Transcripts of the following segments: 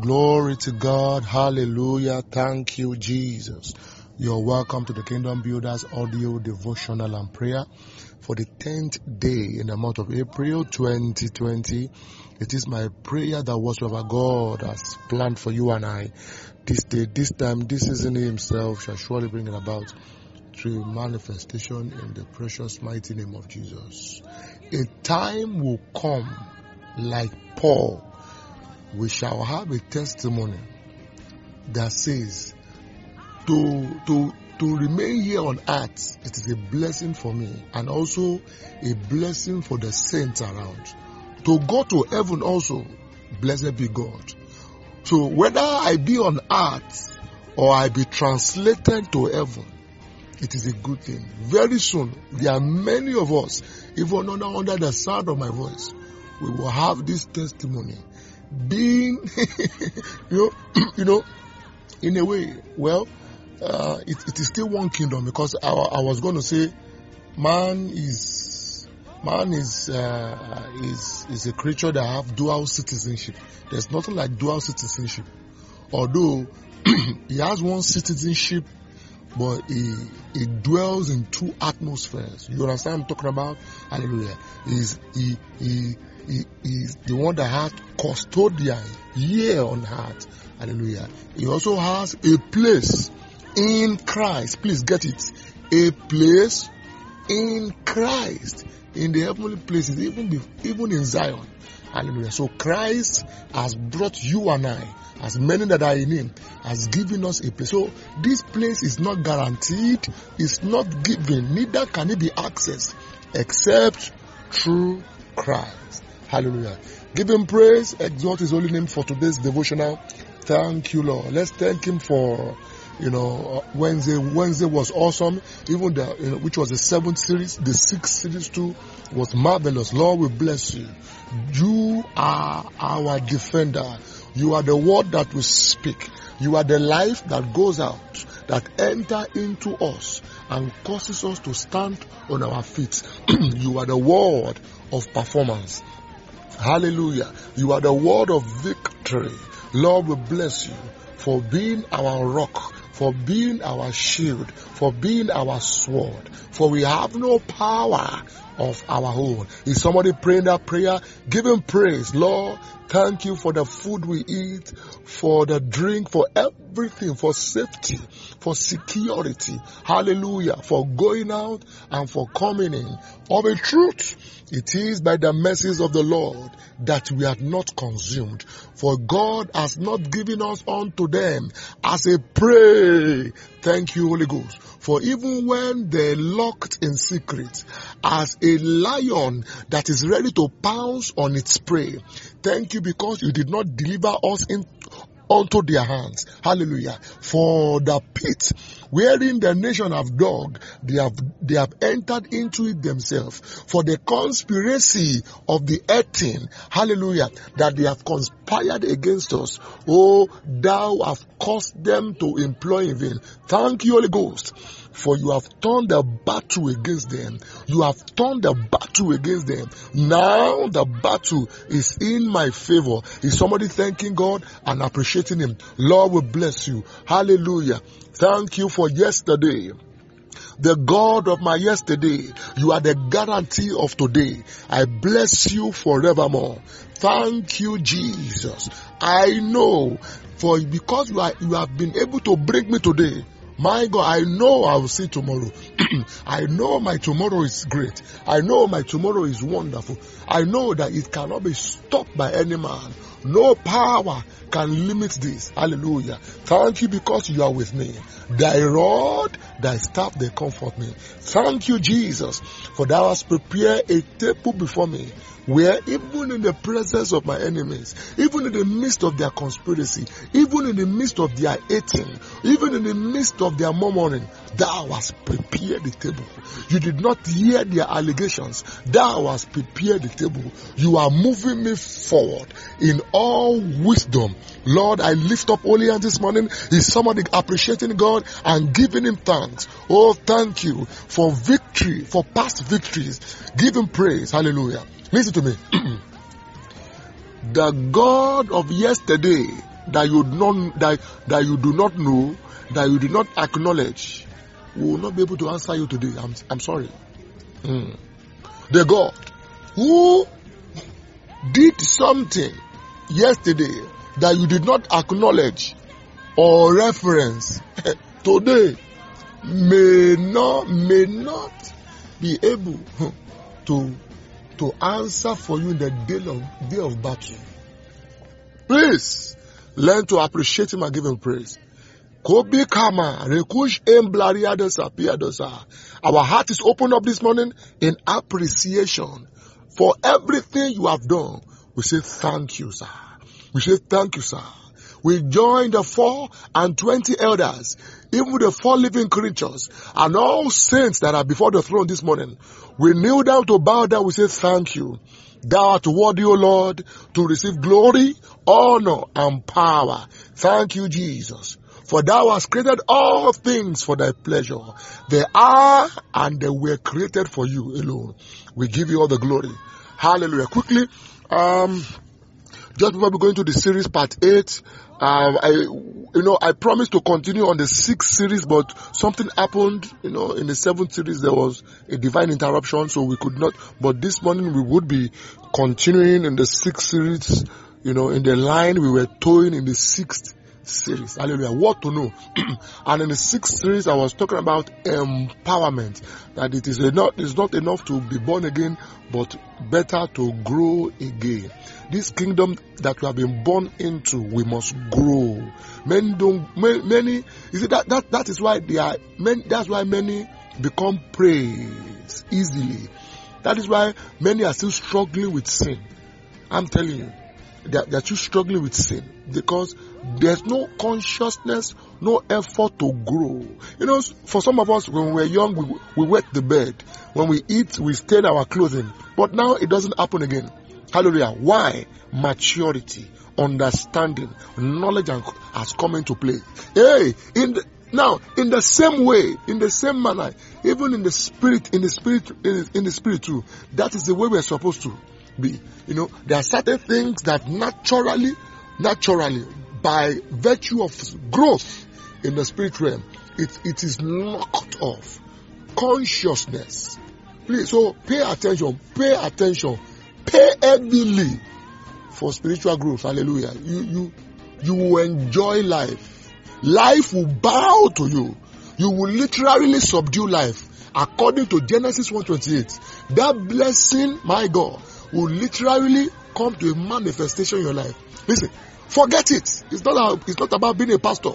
Glory to God. Hallelujah. Thank you, Jesus. You're welcome to the Kingdom Builders audio devotional and prayer for the 10th day in the month of April 2020. It is my prayer that whatsoever God has planned for you and I this day, this time, this season himself shall surely bring it about to manifestation in the precious mighty name of Jesus. A time will come like Paul we shall have a testimony that says to to to remain here on earth it is a blessing for me and also a blessing for the saints around. To go to heaven also blessed be god. So whether i be on earth or i be translated to heaven it is a good thing. Very soon there are many of us even under, under the sound of my voice we will have this testimony being, you know, you know, in a way, well, uh, it, it is still one kingdom because I, I was going to say, man is, man is, uh, is, is a creature that have dual citizenship. There's nothing like dual citizenship. Although he has one citizenship, but he, he dwells in two atmospheres. You understand what I'm talking about? Hallelujah. He's, he, he, he is the one that has custodian here on earth. Hallelujah. He also has a place in Christ. Please get it. A place in Christ. In the heavenly places, even, even in Zion. Hallelujah. So Christ has brought you and I, as many that are in Him, has given us a place. So this place is not guaranteed, it's not given, neither can it be accessed except through Christ. Hallelujah. Give him praise, exalt his holy name for today's devotional. Thank you, Lord. Let's thank him for, you know, uh, Wednesday. Wednesday was awesome. Even the, you know, which was the seventh series, the sixth series too was marvelous. Lord, we bless you. You are our defender. You are the word that we speak. You are the life that goes out, that enter into us and causes us to stand on our feet. you are the word of performance. Hallelujah. You are the word of victory. Lord, we bless you for being our rock, for being our shield, for being our sword. For we have no power of our own. Is somebody praying that prayer? Give him praise. Lord, thank you for the food we eat, for the drink, for everything, for safety, for security. Hallelujah. For going out and for coming in. Of a truth, it is by the mercies of the Lord that we are not consumed. For God has not given us unto them as a prey. Thank you, Holy Ghost. For even when they're locked in secret, as a lion that is ready to pounce on its prey, thank you because you did not deliver us in unto their hands. Hallelujah. For the pit wherein the nation have dug, they have, they have entered into it themselves. For the conspiracy of the earthing, hallelujah, that they have conspired against us. Oh, thou have caused them to employ in vain. Thank you, Holy Ghost for you have turned the battle against them. You have turned the battle against them. Now the battle is in my favor. Is somebody thanking God and appreciating Him? Lord will bless you. Hallelujah. Thank you for yesterday the God of my yesterday. You are the guarantee of today. I bless you forevermore. Thank you, Jesus. I know for because you are, you have been able to bring me today. My God, I know I will see tomorrow. I know my tomorrow is great. I know my tomorrow is wonderful. I know that it cannot be stopped by any man. No power can limit this. Hallelujah. Thank you because you are with me. Thy rod, thy staff, they comfort me. Thank you, Jesus, for thou hast prepared a table before me where even in the presence of my enemies, even in the midst of their conspiracy, even in the midst of their eating, even in the midst of their murmuring, thou hast prepared the table. You did not hear their allegations. Thou hast prepared the table. You are moving me forward in all wisdom. Lord, I lift up only hands this morning. Is somebody appreciating God and giving him thanks? Oh, thank you for victory, for past victories. Give him praise. Hallelujah. Listen to me. the God of yesterday that you not that, that you do not know, that you do not acknowledge, will not be able to answer you today. I'm, I'm sorry. Mm. The God who did something yesterday that you did not acknowledge or reference today may not may not be able to to answer for you in the day of day of battle. Please learn to appreciate him and give him praise. Kobi Kama, Rekush Our heart is open up this morning in appreciation for everything you have done. We say thank you, sir. We say thank you, sir. We join the four and twenty elders, even the four living creatures, and all saints that are before the throne this morning. We kneel down to bow down. We say thank you. Thou art worthy, O Lord, to receive glory, honor, and power. Thank you, Jesus. For thou hast created all things for thy pleasure. They are and they were created for you alone. We give you all the glory. Hallelujah. Quickly, um, just before we go into the series part 8, um, I, you know, I promised to continue on the sixth series, but something happened, you know, in the seventh series there was a divine interruption, so we could not, but this morning we would be continuing in the sixth series, you know, in the line we were towing in the sixth series. Hallelujah. What to know. and in the sixth series, I was talking about empowerment. That it is not, it's not enough to be born again, but better to grow again. This kingdom that we have been born into, we must grow. Many don't, many, you see that, that, that is why they are, many, that's why many become praise easily. That is why many are still struggling with sin. I'm telling you, they're, they're still struggling with sin because there's no consciousness, no effort to grow. You know, for some of us, when we're young, we, we wet the bed. When we eat, we stain our clothing. But now it doesn't happen again. Hallelujah. Why? Maturity, understanding, knowledge has come into play. Hey, in the, now, in the same way, in the same manner, even in the spirit, in the spirit, in the, in the spirit too, that is the way we're supposed to be. You know, there are certain things that naturally, naturally, by virtue of growth in the spirit realm, it, it is knocked off. Consciousness. Please, so pay attention, pay attention, pay heavily for spiritual growth. Hallelujah. You, you, you will enjoy life. Life will bow to you. You will literally subdue life. According to Genesis 128, that blessing, my God, will literally come to a manifestation in your life. Listen, forget it. It's not, it's not about being a pastor.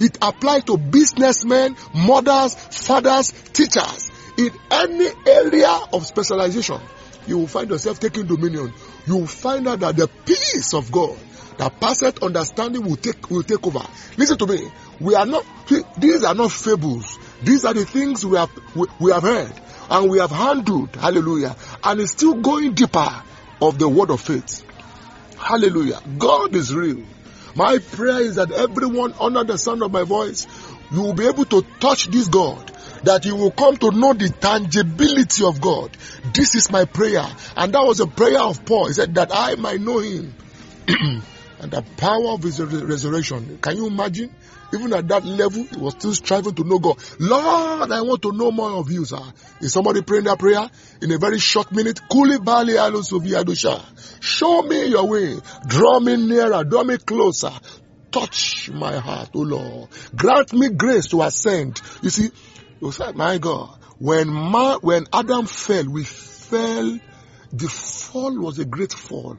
It applies to businessmen, mothers, fathers, teachers. In any area of specialization, you will find yourself taking dominion. You will find out that the peace of God that passeth understanding will take will take over. Listen to me. We are not these are not fables. These are the things we have we, we have heard and we have handled. Hallelujah. And it's still going deeper of the word of faith. Hallelujah. God is real. My prayer is that everyone under the sound of my voice, you will be able to touch this God. That you will come to know the tangibility of God. This is my prayer. And that was a prayer of Paul. He said that I might know him. and the power of his resurrection. Can you imagine? Even at that level, he was still striving to know God. Lord, I want to know more of you, sir. Is somebody praying that prayer in a very short minute? Show me your way. Draw me nearer. Draw me closer. Touch my heart, oh Lord. Grant me grace to ascend. You see, you my God, when Ma, when Adam fell, we fell. The fall was a great fall.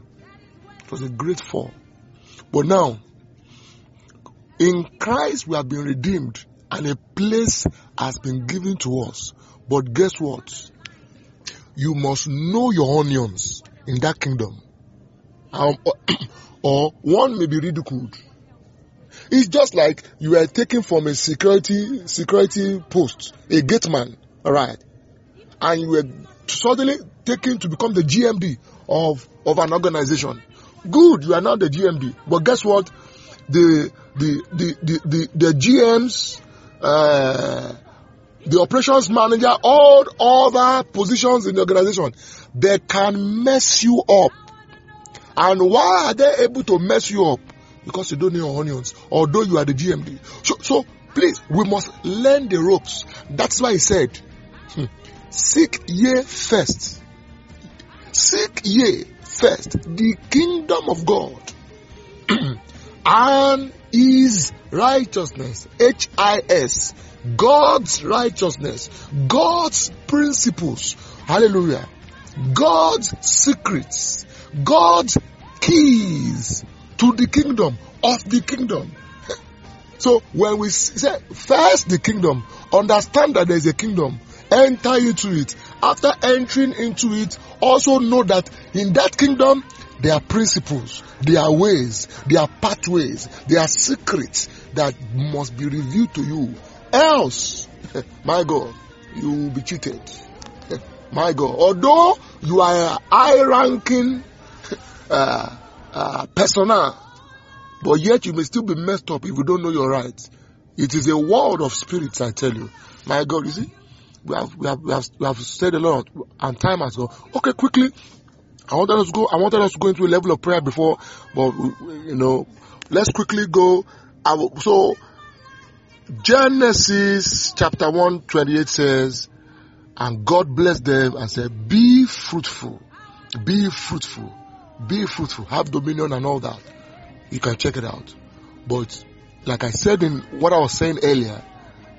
It was a great fall. But now, in Christ we have been redeemed and a place has been given to us. But guess what? You must know your onions in that kingdom. Um, or, one may be ridiculed. It's just like you are taken from a security security post, a gateman, alright, and you were suddenly taken to become the GMD of, of an organization. Good, you are now the GMD, But guess what? The the the the the, the GMs, uh, the operations manager, all other positions in the organization, they can mess you up. And why are they able to mess you up? because you don't know onions, although you are the GMD. So, so please, we must learn the ropes. That's why he said, hmm, seek ye first. Seek ye first the kingdom of God and his righteousness. H-I-S. God's righteousness. God's principles. Hallelujah. God's secrets. God's keys to the kingdom of the kingdom. So when we say first the kingdom, understand that there is a kingdom, enter into it. After entering into it, also know that in that kingdom there are principles, there are ways, there are pathways, there are secrets that must be revealed to you. Else, my God, you will be cheated. My God, although you are a high ranking uh, uh, personnel, but yet you may still be messed up if you don't know your rights. It is a world of spirits, I tell you. My God, you see, we have, we have, we have, we have said a lot and time has gone. Okay, quickly, I wanted us to go. I wanted us to go into a level of prayer before, but you know, let's quickly go. Will, so Genesis chapter one twenty eight says, and God blessed them and said, "Be fruitful, be fruitful, be fruitful, have dominion and all that." You can check it out. But like I said in what I was saying earlier,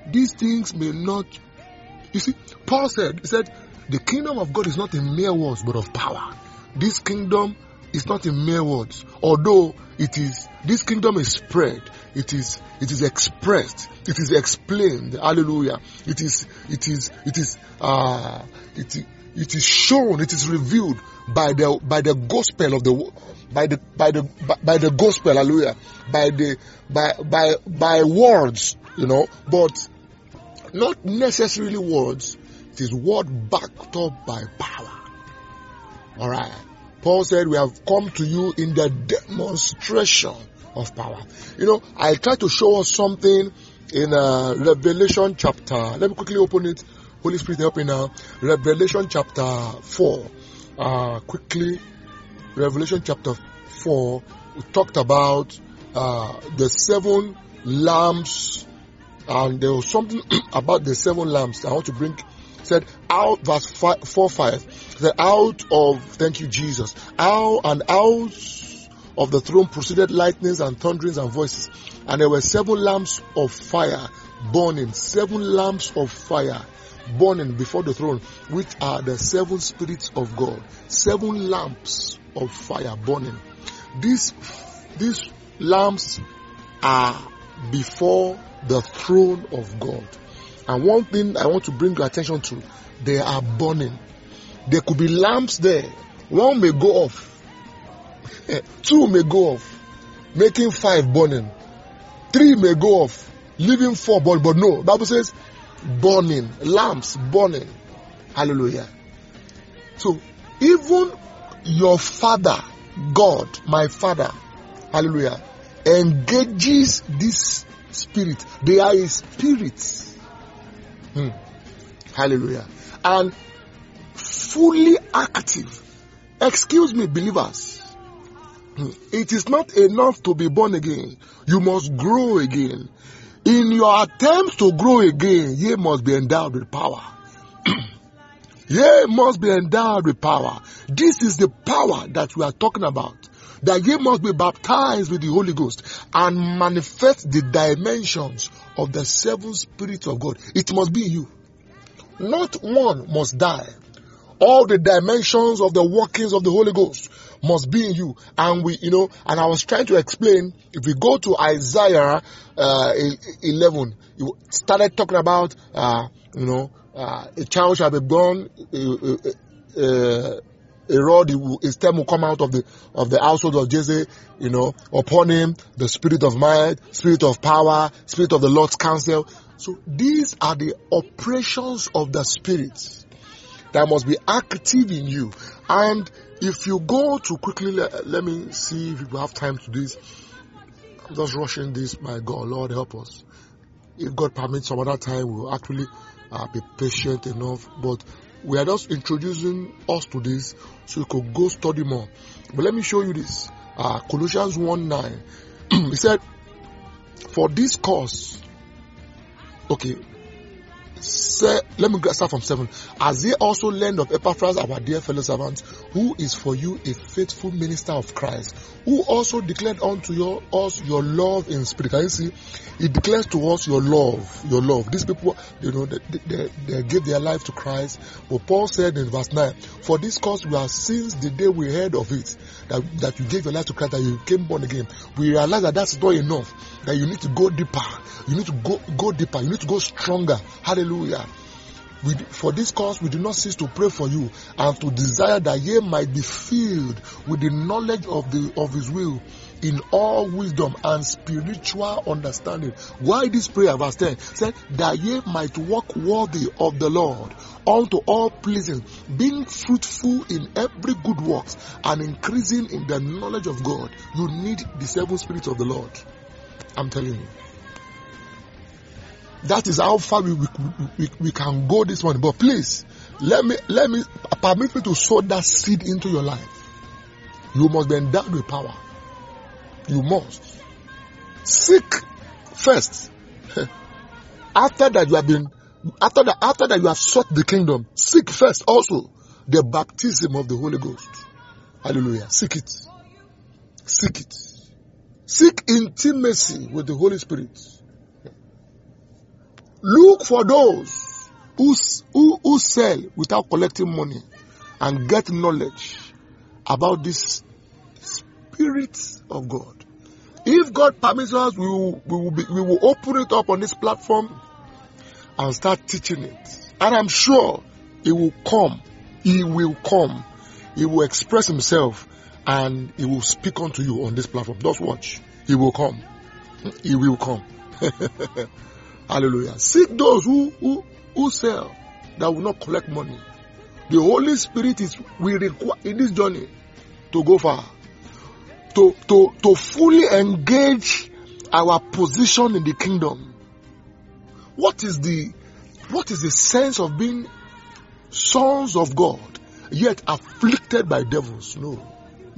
these things may not. You see, Paul said, he said, the kingdom of God is not in mere words, but of power. This kingdom is not in mere words, although it is, this kingdom is spread, it is, it is expressed, it is explained, hallelujah. It is, it is, it is, uh, it, it is shown, it is revealed by the, by the gospel of the, by the, by the, by, by the gospel, hallelujah, by the, by, by, by words, you know, but not necessarily words, it is word backed up by power. Alright. Paul said, we have come to you in the demonstration of power. You know, I try to show us something in uh, Revelation chapter. Let me quickly open it. Holy Spirit help me now. Revelation chapter 4. Uh, quickly. Revelation chapter 4. We talked about uh, the seven lamps and there was something about the seven lamps I want to bring said out verse five, 4 5 said out of thank you jesus out and out of the throne proceeded lightnings and thunderings and voices and there were seven lamps of fire burning seven lamps of fire burning before the throne which are the seven spirits of god seven lamps of fire burning. These these lamps are before the throne of god and one thing I want to bring your attention to, they are burning. There could be lamps there. One may go off. Two may go off, making five burning. Three may go off, leaving four burning. But no, Bible says burning, lamps burning. Hallelujah. So even your father, God, my father, hallelujah, engages this spirit. They are his spirits. Hmm. Hallelujah. And fully active. Excuse me, believers. Hmm. It is not enough to be born again. You must grow again. In your attempts to grow again, ye must be endowed with power. ye must be endowed with power. This is the power that we are talking about. That ye must be baptized with the Holy Ghost and manifest the dimensions of the seven spirits of God. It must be you. Not one must die. All the dimensions of the workings of the Holy Ghost must be in you. And we, you know, and I was trying to explain, if we go to Isaiah uh, 11, you started talking about, uh, you know, uh, a child shall be born, uh, uh, a rod, his stem will come out of the of the household of Jesse, you know, upon him the spirit of might, spirit of power, spirit of the Lord's counsel. So these are the operations of the spirits that must be active in you. And if you go to quickly, let, let me see if we have time to do this. I'm just rushing this. My God, Lord, help us. If God permits some other time, we'll actually uh, be patient enough. But we are just introducing us to this so you could go study more. But let me show you this. Uh, Colossians 1 9. he said, For this cause, okay, say, let me start from seven. As they also learned of Epaphras, our dear fellow servant, who is for you a faithful minister of Christ, who also declared unto your, us your love in spirit. Can you see? He declares to us your love, your love. These people, you know, they, they, they gave their life to Christ. But Paul said in verse 9, For this cause we are since the day we heard of it, that, that you gave your life to Christ, that you came born again. We realize that that's not enough, that you need to go deeper. You need to go, go deeper. You need to go stronger. Hallelujah. We, for this cause, we do not cease to pray for you and to desire that ye might be filled with the knowledge of the of His will in all wisdom and spiritual understanding. Why this prayer, verse 10 said, that ye might walk worthy of the Lord unto all pleasing, being fruitful in every good works and increasing in the knowledge of God. You need the seven spirits of the Lord. I'm telling you. That is how far we, we, we, we can go this morning. But please, let me, let me, permit me to sow that seed into your life. You must be endowed with power. You must. Seek first. after that you have been, after that, after that you have sought the kingdom, seek first also the baptism of the Holy Ghost. Hallelujah. Seek it. Seek it. Seek intimacy with the Holy Spirit. Look for those who, who, who sell without collecting money and get knowledge about this Spirit of God. If God permits us, we will, we will, be, we will open it up on this platform and start teaching it. And I'm sure He will come. He will come. He will express Himself and He will speak unto you on this platform. Just watch. He will come. He will come. Hallelujah. Seek those who, who, who sell that will not collect money. The Holy Spirit is we require in this journey to go far. To, to, to fully engage our position in the kingdom. What is the what is the sense of being sons of God yet afflicted by devils? No,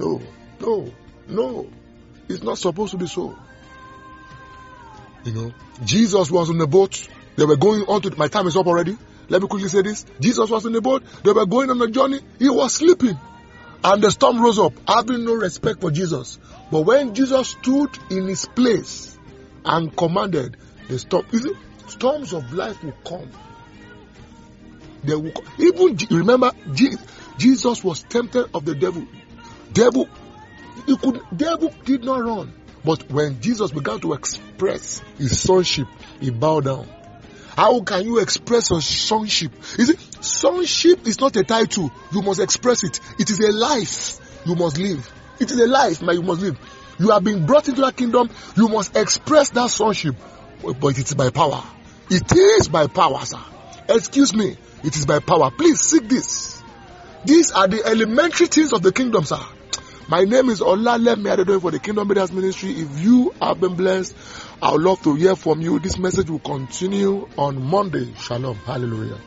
no, no, no. It's not supposed to be so. You know, Jesus was on the boat. They were going on to, my time is up already. Let me quickly say this. Jesus was in the boat. They were going on a journey. He was sleeping. And the storm rose up, having no respect for Jesus. But when Jesus stood in his place and commanded the storm, you see, storms of life will come. They will come. Even, remember, Jesus was tempted of the devil. Devil, he could, devil did not run. But when Jesus began to express his sonship, he bowed down. How can you express your sonship? Is it sonship is not a title. You must express it. It is a life you must live. It is a life that you must live. You have been brought into that kingdom. You must express that sonship. But it is by power. It is by power, sir. Excuse me. It is by power. Please seek this. These are the elementary things of the kingdom, sir. My name is Olalemi Adedoyin for the Kingdom Builders Ministry. If you have been blessed, I would love to hear from you. This message will continue on Monday. Shalom. Hallelujah.